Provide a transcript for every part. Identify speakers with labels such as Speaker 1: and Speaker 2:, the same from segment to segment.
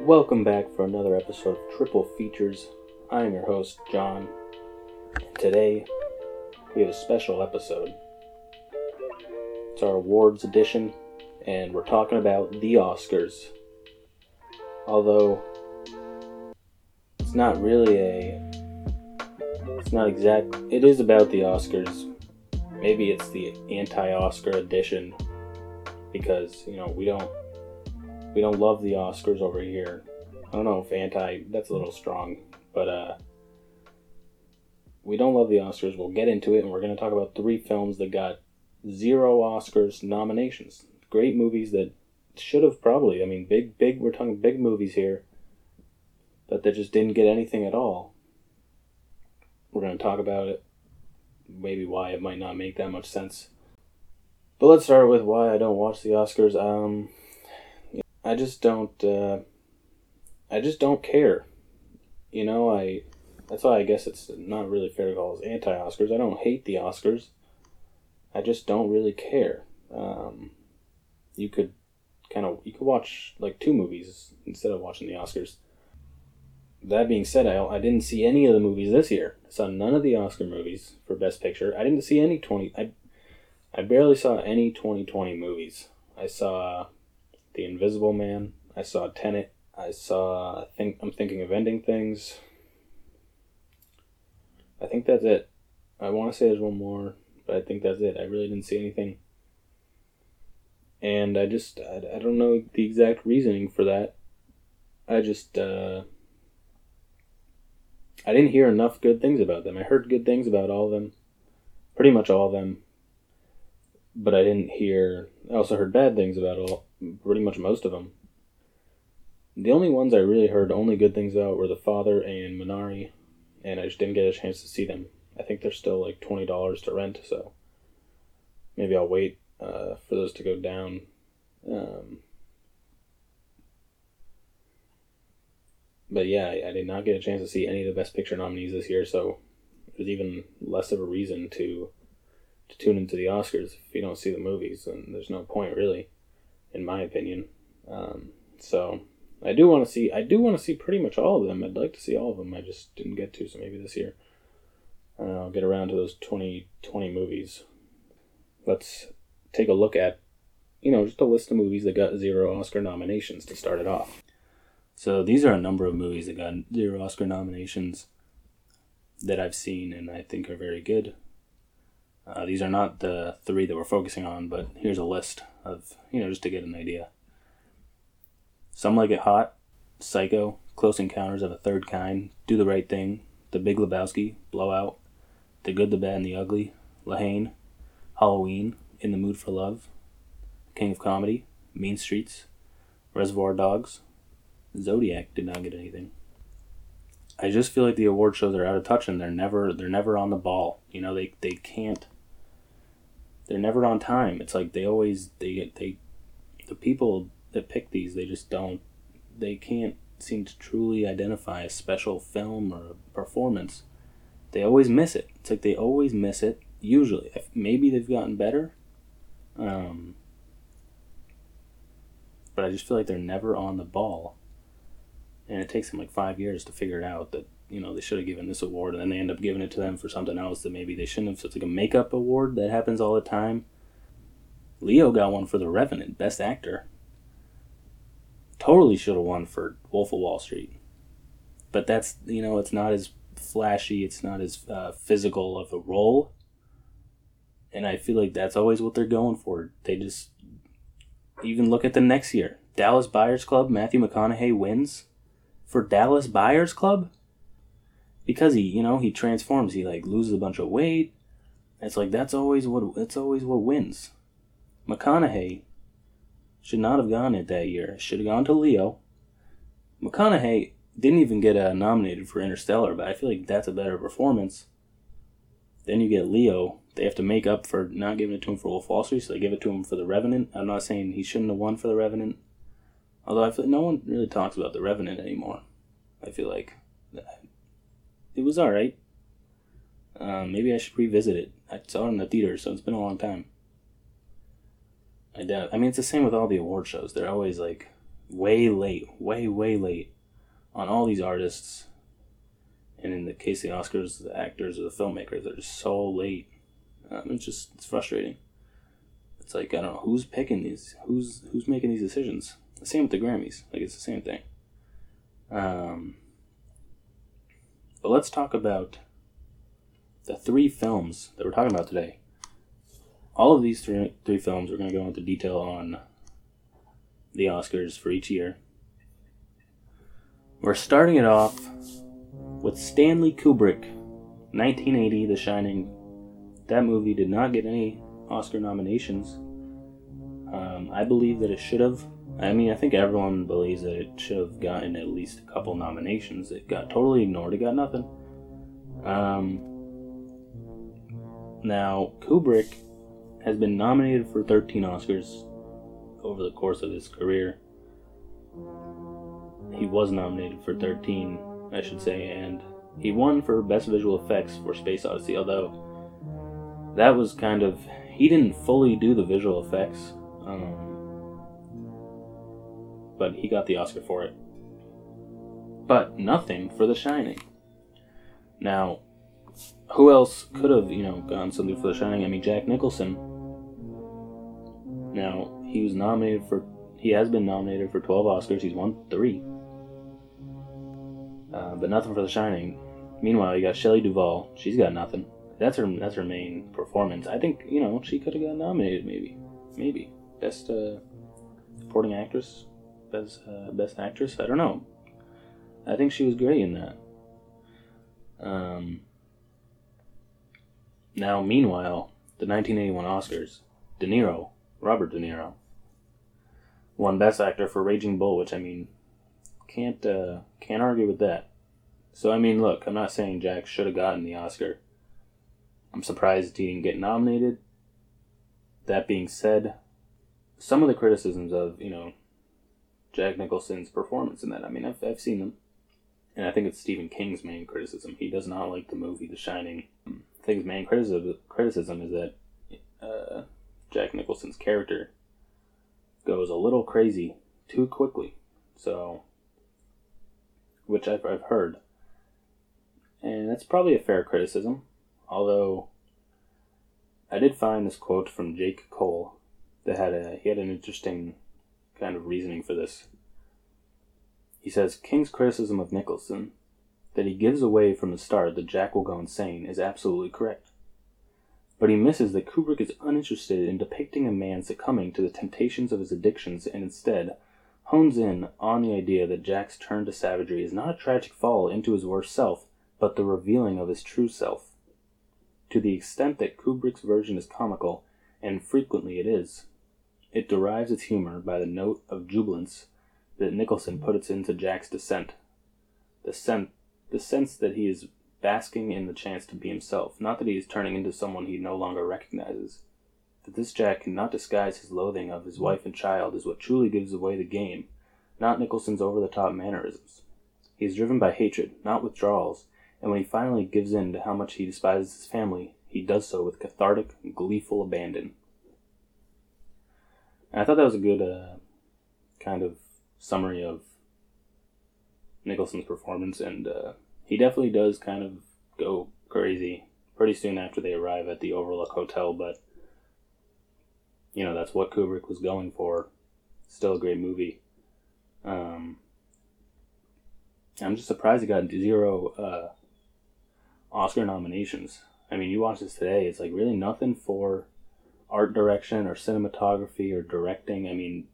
Speaker 1: Welcome back for another episode of Triple Features. I am your host, John. Today, we have a special episode. It's our awards edition, and we're talking about the Oscars. Although, it's not really a. It's not exact. It is about the Oscars. Maybe it's the anti Oscar edition because, you know, we don't we don't love the Oscars over here. I don't know if anti that's a little strong, but uh we don't love the Oscars. We'll get into it and we're going to talk about three films that got zero Oscars nominations. Great movies that should have probably, I mean, big big we're talking big movies here, but that just didn't get anything at all. We're going to talk about it. Maybe why it might not make that much sense. But let's start with why I don't watch the Oscars. Um I just don't. Uh, I just don't care. You know, I. That's why I guess it's not really fair to call us anti-Oscars. I don't hate the Oscars. I just don't really care. Um, you could kind of you could watch like two movies instead of watching the Oscars. That being said, I, I didn't see any of the movies this year. I saw none of the Oscar movies for Best Picture. I didn't see any twenty. I I barely saw any twenty twenty movies. I saw the Invisible Man. I saw Tenet. I saw. I think I'm thinking of ending things. I think that's it. I want to say there's one more, but I think that's it. I really didn't see anything. And I just I, I don't know the exact reasoning for that. I just uh, I didn't hear enough good things about them. I heard good things about all of them, pretty much all of them. But I didn't hear. I also heard bad things about all pretty much most of them. The only ones I really heard only good things about were The Father and Minari, and I just didn't get a chance to see them. I think they're still like twenty dollars to rent, so maybe I'll wait uh, for those to go down. Um, but yeah, I, I, did not get a chance to see any of the Best Picture nominees this year, so there's even less of a reason to to tune into the Oscars if you don't see the movies, and there's no point really in my opinion. Um, so I do want to see. I do want to see pretty much all of them. I'd like to see all of them. I just didn't get to. So maybe this year uh, I'll get around to those 2020 movies. Let's take a look at, you know, just a list of movies that got zero Oscar nominations to start it off. So these are a number of movies that got zero Oscar nominations that I've seen and I think are very good. Uh, these are not the three that we're focusing on, but here's a list of, you know, just to get an idea. Some Like It Hot, Psycho, Close Encounters of a Third Kind, Do the Right Thing, The Big Lebowski, Blowout, The Good, the Bad, and the Ugly, La Haine, Halloween, In the Mood for Love, King of Comedy, Mean Streets, Reservoir Dogs, Zodiac did not get anything. I just feel like the award shows are out of touch and they're never they're never on the ball. You know, they they can't they're never on time. It's like they always they get they the people that pick these they just don't they can't seem to truly identify a special film or a performance. They always miss it. It's like they always miss it. Usually, maybe they've gotten better, um, but I just feel like they're never on the ball, and it takes them like five years to figure it out that you know they should have given this award and then they end up giving it to them for something else that maybe they shouldn't have. So it's like a makeup award that happens all the time. Leo got one for the revenant best actor. Totally should have won for wolf of wall street. But that's you know it's not as flashy it's not as uh, physical of a role. And i feel like that's always what they're going for. They just even look at the next year. Dallas buyers club matthew mcconaughey wins for dallas buyers club because he you know he transforms he like loses a bunch of weight. It's like that's always what that's always what wins. Mcconaughey should not have gone it that year. Should have gone to leo. Mcconaughey didn't even get uh, nominated for interstellar but i feel like that's a better performance. Then you get leo. They have to make up for not giving it to him for wolf wall street so they give it to him for the revenant. I'm not saying he shouldn't have won for the revenant although i feel like no one really talks about the revenant anymore i feel like it was all right. Um, maybe I should revisit it. I saw it in the theater, so it's been a long time. I doubt. I mean, it's the same with all the award shows. They're always like, way late, way way late on all these artists. And in the case of the Oscars, the actors or the filmmakers are just so late. Um, it's just it's frustrating. It's like I don't know who's picking these, who's who's making these decisions. The same with the Grammys. Like it's the same thing. Um, but let's talk about the three films that we're talking about today. All of these three three films we're going to go into detail on the Oscars for each year. We're starting it off with Stanley Kubrick, 1980, The Shining. That movie did not get any Oscar nominations. Um, I believe that it should have. I mean, I think everyone believes that it should have gotten at least a couple nominations. It got totally ignored. It got nothing. Um, now, Kubrick has been nominated for 13 Oscars over the course of his career. He was nominated for 13, I should say, and he won for Best Visual Effects for Space Odyssey, although that was kind of. He didn't fully do the visual effects, um, but he got the Oscar for it. But nothing for The Shining. Now, who else could have, you know, gotten something for The Shining? I mean, Jack Nicholson. Now, he was nominated for. He has been nominated for 12 Oscars. He's won three. Uh, but nothing for The Shining. Meanwhile, you got Shelley Duvall. She's got nothing. That's her. That's her main performance. I think you know she could have got nominated. Maybe, maybe best uh, supporting actress, best uh, best actress. I don't know. I think she was great in that. Um. Now, meanwhile, the 1981 Oscars, De Niro, Robert De Niro, won Best Actor for Raging Bull, which I mean, can't uh, can't argue with that. So I mean, look, I'm not saying Jack should have gotten the Oscar. I'm surprised he didn't get nominated. That being said, some of the criticisms of you know Jack Nicholson's performance in that, I mean, I've I've seen them, and I think it's Stephen King's main criticism. He does not like the movie The Shining. I think his main criticism is that uh, Jack Nicholson's character goes a little crazy too quickly. So, which I've, I've heard. And that's probably a fair criticism. Although, I did find this quote from Jake Cole that had a, he had an interesting kind of reasoning for this. He says, King's criticism of Nicholson, that he gives away from the start that Jack will go insane, is absolutely correct. But he misses that Kubrick is uninterested in depicting a man succumbing to the temptations of his addictions and instead hones in on the idea that Jack's turn to savagery is not a tragic fall into his worst self, but the revealing of his true self. To the extent that Kubrick's version is comical, and frequently it is, it derives its humor by the note of jubilance that Nicholson puts into Jack's descent. The, sen- the sense that he is basking in the chance to be himself, not that he is turning into someone he no longer recognizes. That this Jack cannot disguise his loathing of his wife and child is what truly gives away the game, not Nicholson's over the top mannerisms. He is driven by hatred, not withdrawals, and when he finally gives in to how much he despises his family, he does so with cathartic, gleeful abandon. And I thought that was a good uh, kind of summary of Nicholson's performance, and uh, he definitely does kind of go crazy pretty soon after they arrive at the Overlook Hotel, but you know that's what Kubrick was going for. Still a great movie. Um, I'm just surprised he got zero uh, Oscar nominations. I mean, you watch this today, it's like really nothing for art direction or cinematography or directing. I mean,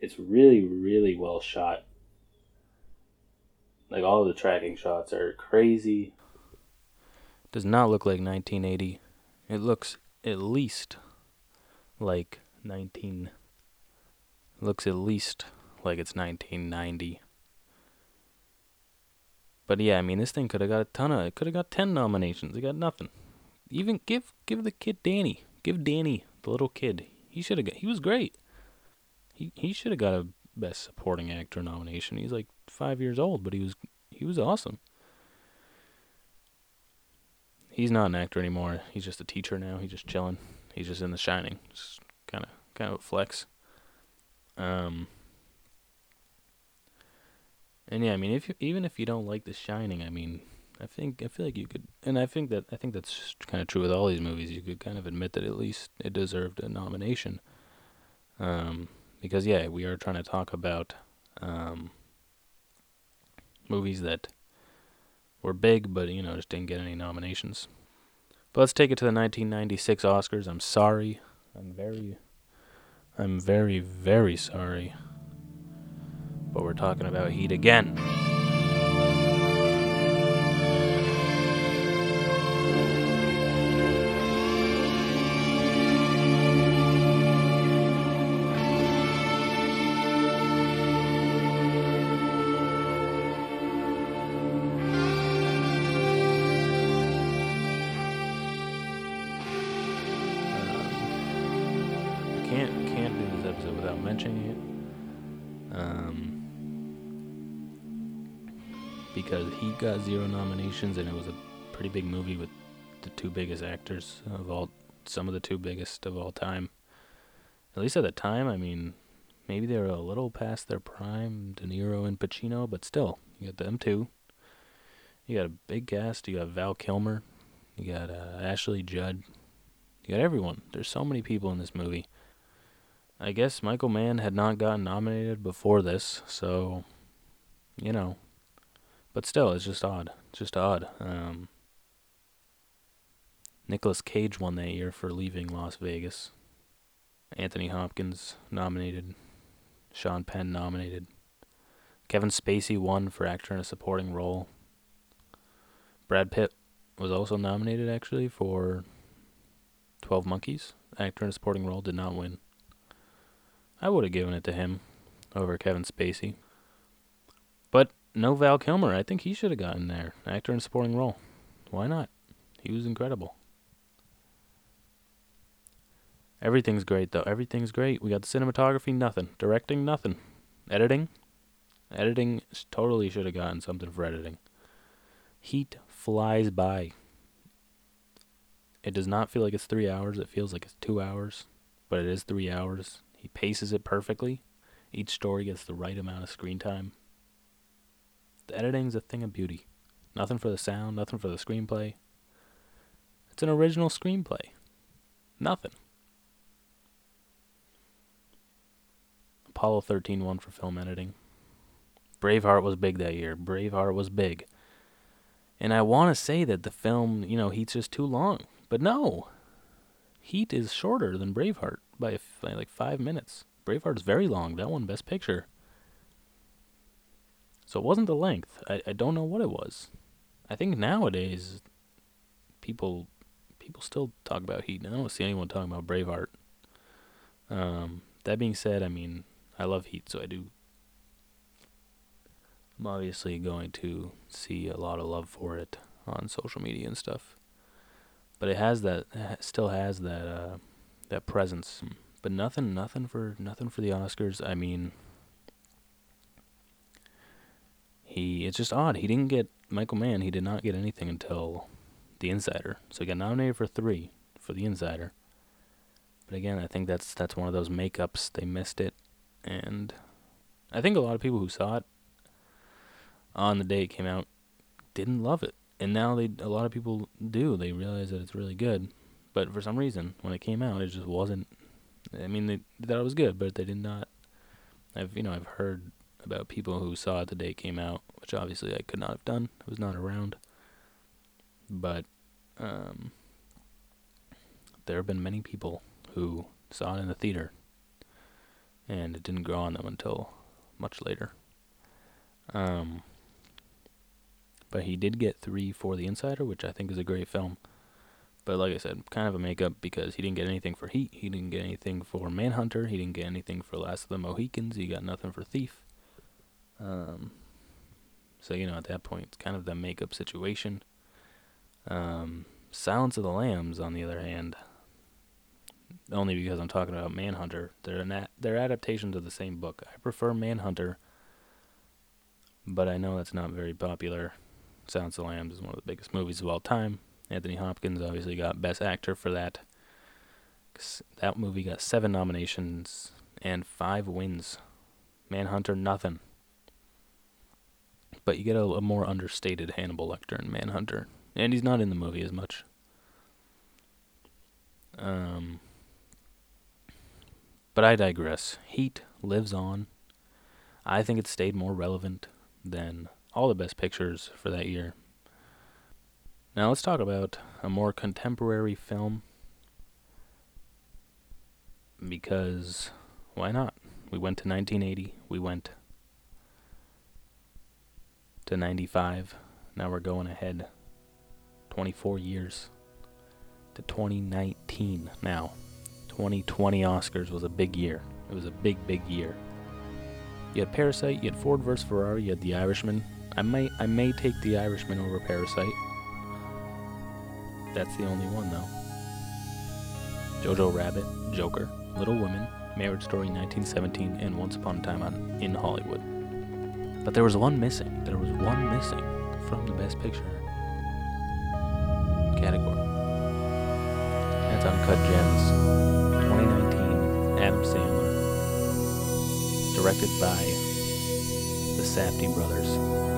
Speaker 1: it's really, really well shot. Like all the tracking shots are crazy. Does not look like 1980. It looks at least like 19 looks at least like it's 1990. But yeah, I mean, this thing could have got a ton of. It could have got ten nominations. It got nothing. Even give give the kid Danny. Give Danny the little kid. He should have. He was great. He he should have got a best supporting actor nomination. He's like five years old, but he was he was awesome. He's not an actor anymore. He's just a teacher now. He's just chilling. He's just in The Shining. Just kind of kind of flex. Um. And yeah, I mean, if you, even if you don't like The Shining, I mean, I think I feel like you could, and I think that I think that's kind of true with all these movies. You could kind of admit that at least it deserved a nomination. Um, because yeah, we are trying to talk about um, movies that were big, but you know just didn't get any nominations. But let's take it to the 1996 Oscars. I'm sorry. I'm very, I'm very, very sorry. But we're talking about Heat again. Mentioning it. Um, because he got zero nominations and it was a pretty big movie with the two biggest actors of all, some of the two biggest of all time. At least at the time, I mean, maybe they were a little past their prime, De Niro and Pacino, but still, you got them two. You got a big cast. You got Val Kilmer. You got uh, Ashley Judd. You got everyone. There's so many people in this movie. I guess Michael Mann had not gotten nominated before this, so you know. But still, it's just odd. Just odd. Um, Nicolas Cage won that year for leaving Las Vegas. Anthony Hopkins nominated. Sean Penn nominated. Kevin Spacey won for actor in a supporting role. Brad Pitt was also nominated actually for 12 Monkeys. Actor in a supporting role did not win. I would have given it to him over Kevin Spacey. But no Val Kilmer. I think he should have gotten there. Actor in supporting role. Why not? He was incredible. Everything's great though. Everything's great. We got the cinematography, nothing. Directing, nothing. Editing, editing totally should have gotten something for editing. Heat flies by. It does not feel like it's three hours. It feels like it's two hours, but it is three hours. He paces it perfectly. Each story gets the right amount of screen time. The editing's a thing of beauty. Nothing for the sound, nothing for the screenplay. It's an original screenplay. Nothing. Apollo 13 won for film editing. Braveheart was big that year. Braveheart was big. And I want to say that the film, you know, Heat's just too long. But no. Heat is shorter than Braveheart by, like five minutes. Braveheart's very long. That one, Best Picture. So it wasn't the length. I, I don't know what it was. I think nowadays people people still talk about Heat. I don't see anyone talking about Braveheart. Um, that being said, I mean, I love Heat, so I do. I'm obviously going to see a lot of love for it on social media and stuff. But it has that, it still has that, uh, that presence. But nothing, nothing for, nothing for the Oscars. I mean, he, it's just odd. He didn't get Michael Mann. He did not get anything until The Insider. So he got nominated for three for The Insider. But again, I think that's that's one of those makeups. They missed it, and I think a lot of people who saw it on the day it came out didn't love it, and now they a lot of people do. They realize that it's really good, but for some reason, when it came out, it just wasn't. I mean, they, they thought it was good, but they did not. I've you know I've heard about people who saw it the day it came out, which obviously I could not have done. I was not around, but um, there have been many people who saw it in the theater, and it didn't grow on them until much later. Um, but he did get three for The Insider, which I think is a great film. But like I said, kind of a makeup because he didn't get anything for Heat. He didn't get anything for Manhunter. He didn't get anything for Last of the Mohicans. He got nothing for Thief. Um, so you know, at that point, it's kind of the makeup situation. Um, Silence of the Lambs, on the other hand, only because I'm talking about Manhunter. They're an they're adaptations of the same book. I prefer Manhunter, but I know that's not very popular. Silence of the Lambs is one of the biggest movies of all time. Anthony Hopkins obviously got Best Actor for that. That movie got seven nominations and five wins. Manhunter, nothing. but you get a, a more understated Hannibal Lecter in Manhunter, and he's not in the movie as much. Um, but I digress. Heat lives on. I think it stayed more relevant than all the best pictures for that year. Now let's talk about a more contemporary film because why not? We went to 1980, we went to 95. Now we're going ahead 24 years to 2019 now. 2020 Oscars was a big year. It was a big, big year. You had Parasite, you had Ford vs. Ferrari, you had The Irishman. I may, I may take The Irishman over Parasite. That's the only one, though. Jojo Rabbit, Joker, Little Women, Marriage Story 1917, and Once Upon a Time on, in Hollywood. But there was one missing. There was one missing from the Best Picture category. That's Uncut Gems, 2019, Adam Sandler, directed by the Safdie brothers.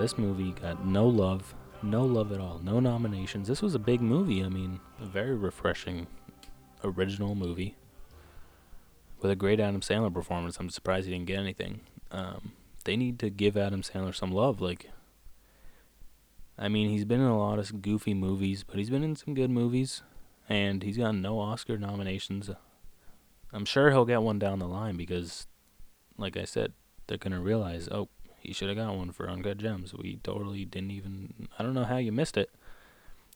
Speaker 1: This movie got no love, no love at all, no nominations. This was a big movie. I mean, a very refreshing, original movie with a great Adam Sandler performance. I'm surprised he didn't get anything. Um, they need to give Adam Sandler some love. Like, I mean, he's been in a lot of goofy movies, but he's been in some good movies, and he's got no Oscar nominations. I'm sure he'll get one down the line because, like I said, they're gonna realize, oh, he should have got one for Uncut Gems. We totally didn't even. I don't know how you missed it.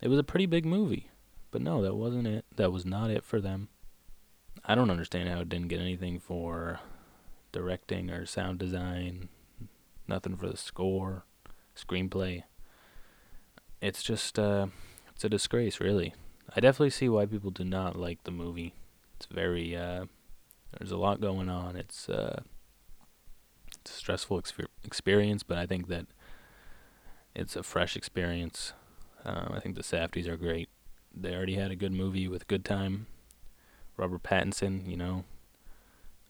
Speaker 1: It was a pretty big movie, but no, that wasn't it. That was not it for them. I don't understand how it didn't get anything for directing or sound design. Nothing for the score, screenplay. It's just, uh, it's a disgrace, really. I definitely see why people do not like the movie. It's very, uh, there's a lot going on. It's, uh, stressful exper- experience, but I think that it's a fresh experience. Uh, I think the Safdies are great. They already had a good movie with Good Time. Robert Pattinson, you know.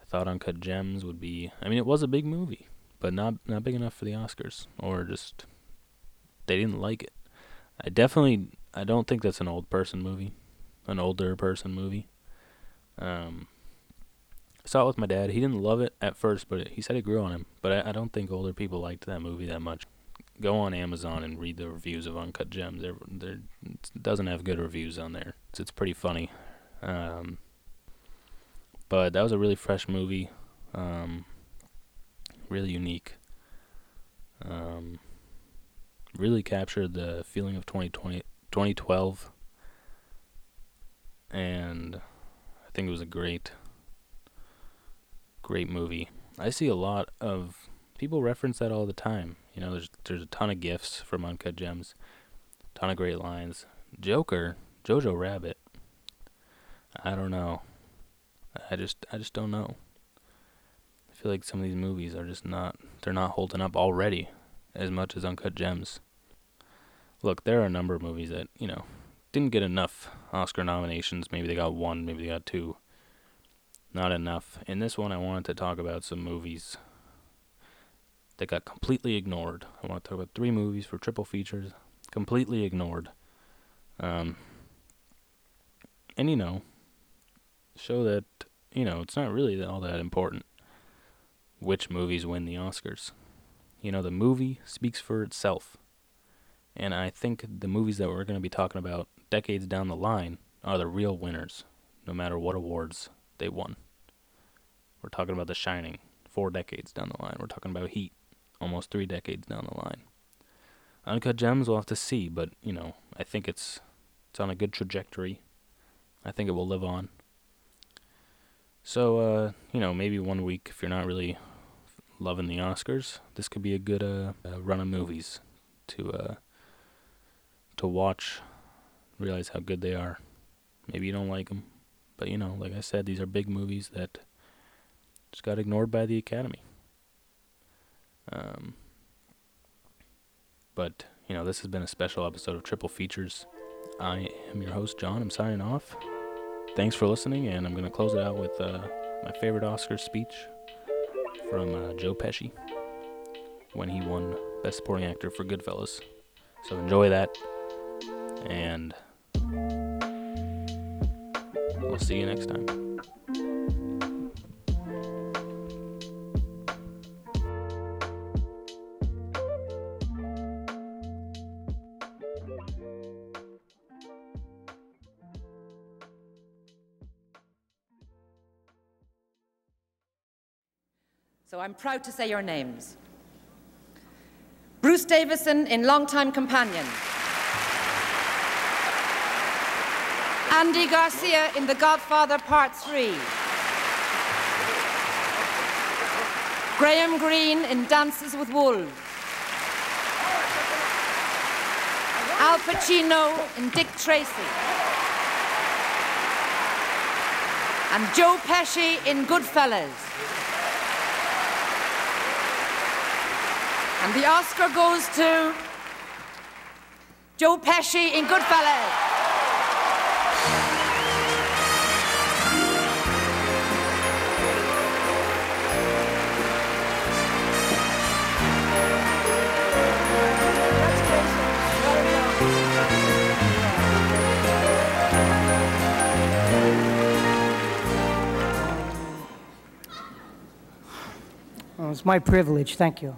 Speaker 1: I thought Uncut Gems would be. I mean, it was a big movie, but not not big enough for the Oscars, or just they didn't like it. I definitely. I don't think that's an old person movie, an older person movie. Um, saw it with my dad. He didn't love it at first, but he said it grew on him. But I, I don't think older people liked that movie that much. Go on Amazon and read the reviews of Uncut Gems. There, there doesn't have good reviews on there. It's, it's pretty funny. Um, but that was a really fresh movie. Um, really unique. Um, really captured the feeling of 2020, 2012. And I think it was a great great movie. I see a lot of people reference that all the time. You know, there's there's a ton of gifts from Uncut Gems, a ton of great lines. Joker, Jojo Rabbit. I don't know. I just I just don't know. I feel like some of these movies are just not they're not holding up already as much as Uncut Gems. Look, there are a number of movies that, you know, didn't get enough Oscar nominations. Maybe they got one, maybe they got two. Not enough. In this one I wanted to talk about some movies that got completely ignored. I want to talk about three movies for triple features, completely ignored. Um, and you know, show that you know it's not really all that important which movies win the Oscars. You know, the movie speaks for itself. And I think the movies that we're going to be talking about decades down the line are the real winners, no matter what awards they won. We're talking about The Shining, four decades down the line. We're talking about Heat, almost three decades down the line. Uncut Gems, we'll have to see, but you know, I think it's it's on a good trajectory. I think it will live on. So, uh, you know, maybe one week if you're not really loving the Oscars, this could be a good uh, uh, run of movies to uh, to watch, realize how good they are. Maybe you don't like them, but you know, like I said, these are big movies that just got ignored by the Academy. Um, but you know, this has been a special episode of Triple Features. I am your host, John. I'm signing off. Thanks for listening, and I'm going to close it out with uh, my favorite Oscar speech from uh, Joe Pesci when he won Best Supporting Actor for Goodfellas. So enjoy that, and we'll see you next time.
Speaker 2: So I'm proud to say your names. Bruce Davison in Longtime Companion. Andy Garcia in The Godfather Part 3. Graham Greene in Dances with Wolves. Al Pacino in Dick Tracy. And Joe Pesci in Goodfellas. And the Oscar goes to Joe Pesci in Goodfellas.
Speaker 3: It's my privilege. Thank you.